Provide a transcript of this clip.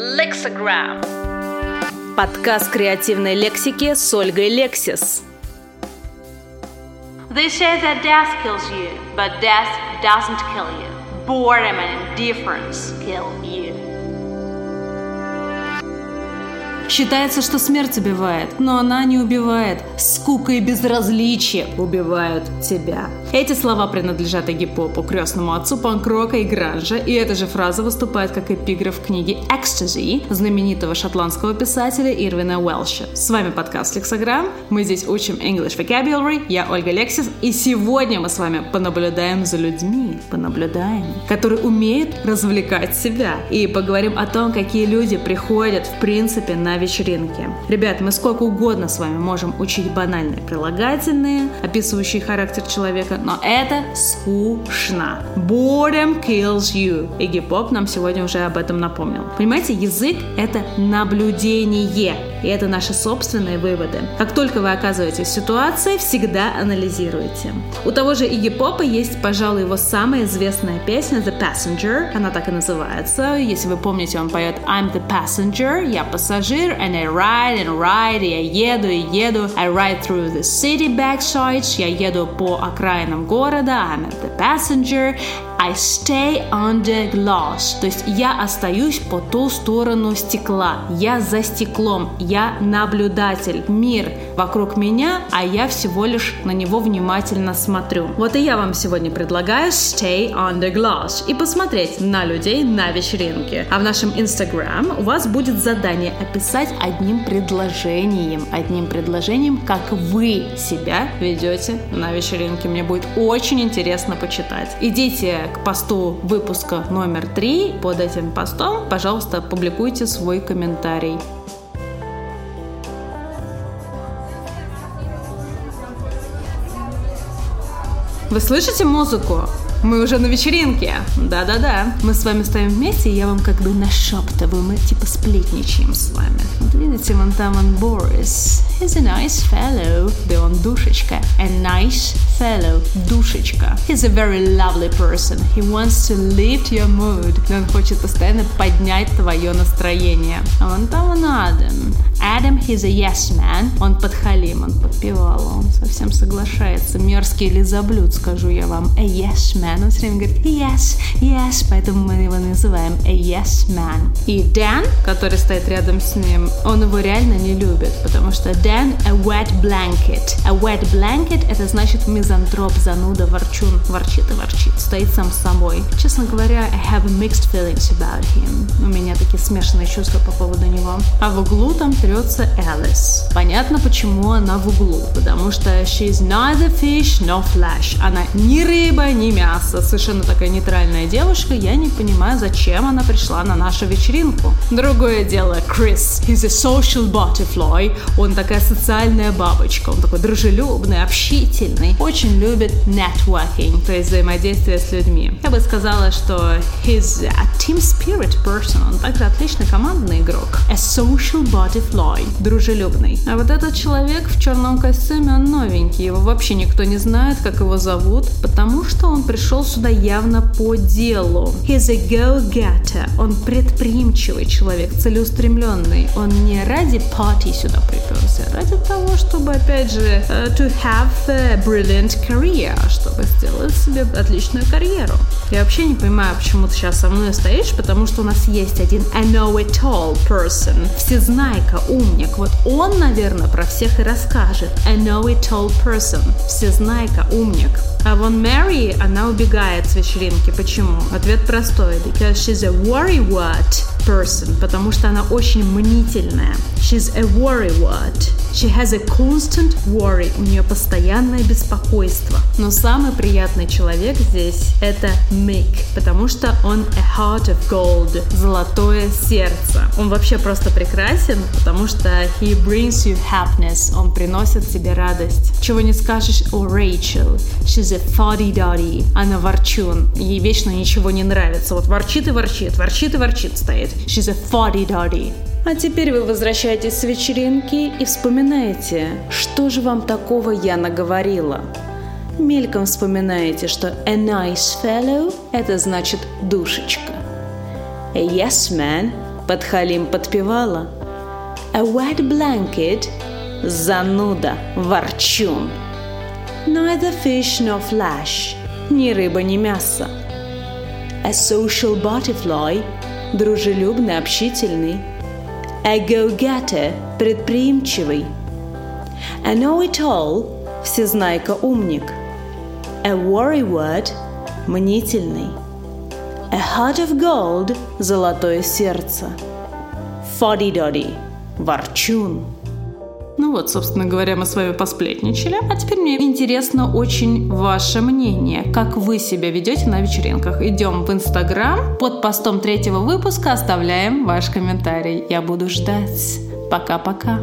Lexagram. Подкаст креативной лексики с Ольгой Лексис. They say that death kills you, but death doesn't kill you. Boredom and indifference kill you. Считается, что смерть убивает, но она не убивает. Скука и безразличие убивают тебя. Эти слова принадлежат Попу, крестному отцу панк-рока и гранжа, и эта же фраза выступает как эпиграф книги «Ecstasy» знаменитого шотландского писателя Ирвина Уэлша. С вами подкаст «Лексограмм». Мы здесь учим English Vocabulary. Я Ольга Лексис, и сегодня мы с вами понаблюдаем за людьми, понаблюдаем, которые умеют развлекать себя, и поговорим о том, какие люди приходят, в принципе, на вечеринки. Ребят, мы сколько угодно с вами можем учить банальные прилагательные, описывающие характер человека, но это скучно. Boredom kills you. Игги Поп нам сегодня уже об этом напомнил. Понимаете, язык — это наблюдение. И это наши собственные выводы. Как только вы оказываетесь в ситуации, всегда анализируйте. У того же Игги Попа есть, пожалуй, его самая известная песня The Passenger. Она так и называется. Если вы помните, он поет I'm the passenger, я пассажир, and I ride and ride, я еду и еду. I ride through the city backsides, я еду по окраинам города, I'm the passenger, I stay under glass. То есть я остаюсь по ту сторону стекла. Я за стеклом. Я наблюдатель. Мир вокруг меня, а я всего лишь на него внимательно смотрю. Вот и я вам сегодня предлагаю stay under glass и посмотреть на людей на вечеринке. А в нашем Instagram у вас будет задание описать одним предложением, одним предложением, как вы себя ведете на вечеринке. Мне будет очень интересно почитать. Идите к посту выпуска номер три. Под этим постом, пожалуйста, публикуйте свой комментарий. Вы слышите музыку? Мы уже на вечеринке. Да-да-да. Мы с вами стоим вместе, и я вам как бы нашептываю, мы типа сплетничаем с вами. Вот видите, вон там он Борис. He's a nice fellow. Да он душечка. A nice fellow. Душечка. He's a very lovely person. He wants to lift your mood. Он хочет постоянно поднять твое настроение. А вон там он Адам. Адам, he's a yes man. Он подхалим, он подпевал, он совсем соглашается. Мерзкий лизоблюд, скажу я вам. A yes man. Он все время говорит yes, yes, поэтому мы его называем a yes man. И Дэн, который стоит рядом с ним, он его реально не любит, потому что Дэн a wet blanket. A wet blanket это значит мизантроп, зануда, ворчун. Ворчит и ворчит, стоит сам с собой. Честно говоря, I have mixed feelings about him. У меня такие смешанные чувства по поводу него. А в углу там трется Элис. Понятно, почему она в углу. Потому что she's neither fish nor flesh. Она ни рыба, ни мясо. Совершенно такая нейтральная девушка. Я не понимаю, зачем она пришла на нашу вечеринку. Другое дело, Крис. He's a social butterfly. Он такая социальная бабочка. Он такой дружелюбный, общительный. Очень любит networking, то есть взаимодействие с людьми. Я бы сказала, что he's a team spirit person. Он также отличный командный игрок. A social butterfly. Дружелюбный. А вот этот человек в черном костюме, он новенький. Его вообще никто не знает, как его зовут, потому что он пришел сюда явно по делу. He's a go-getter. Он предприимчивый человек, целеустремленный. Он не ради пати сюда приперся, а ради того, чтобы, опять же, uh, to have a brilliant career, чтобы сделать себе отличную карьеру. Я вообще не понимаю, почему ты сейчас со мной стоишь, потому что у нас есть один I know it all person, всезнайка, умник. Вот он, наверное, про всех и расскажет. I know it all person, всезнайка, умник. А вон Мэри, она убегает с вечеринки. Почему? Ответ простой. Because she's a worrywart person. Потому что она очень мнительная. She's a worrywart. She has a constant worry. У нее постоянное беспокойство. Но самый приятный человек здесь это Mick. Потому что он a heart of gold. Золотое сердце. Он вообще просто прекрасен, потому что he brings you happiness. Он приносит тебе радость. Чего не скажешь о Рэйчел. She's a fuddy-duddy. Она ворчун. Ей вечно ничего не нравится. Вот ворчит и ворчит, ворчит и ворчит стоит. She's a fuddy-duddy. А теперь вы возвращаетесь с вечеринки и вспоминаете, что же вам такого я наговорила. Мельком вспоминаете, что a nice fellow – это значит душечка. A yes man подхалим подпевала. A wet blanket – зануда, ворчун. Neither fish nor flesh – ни рыба, ни мясо. A social butterfly – дружелюбный, общительный. A go-getter – предприимчивый. A know-it-all – всезнайка, умник. A worrywart – мнительный. A heart of gold – золотое сердце. Фоди-доди – ворчун. Ну вот, собственно говоря, мы с вами посплетничали. А теперь мне интересно очень ваше мнение. Как вы себя ведете на вечеринках? Идем в Инстаграм. Под постом третьего выпуска оставляем ваш комментарий. Я буду ждать. Пока-пока.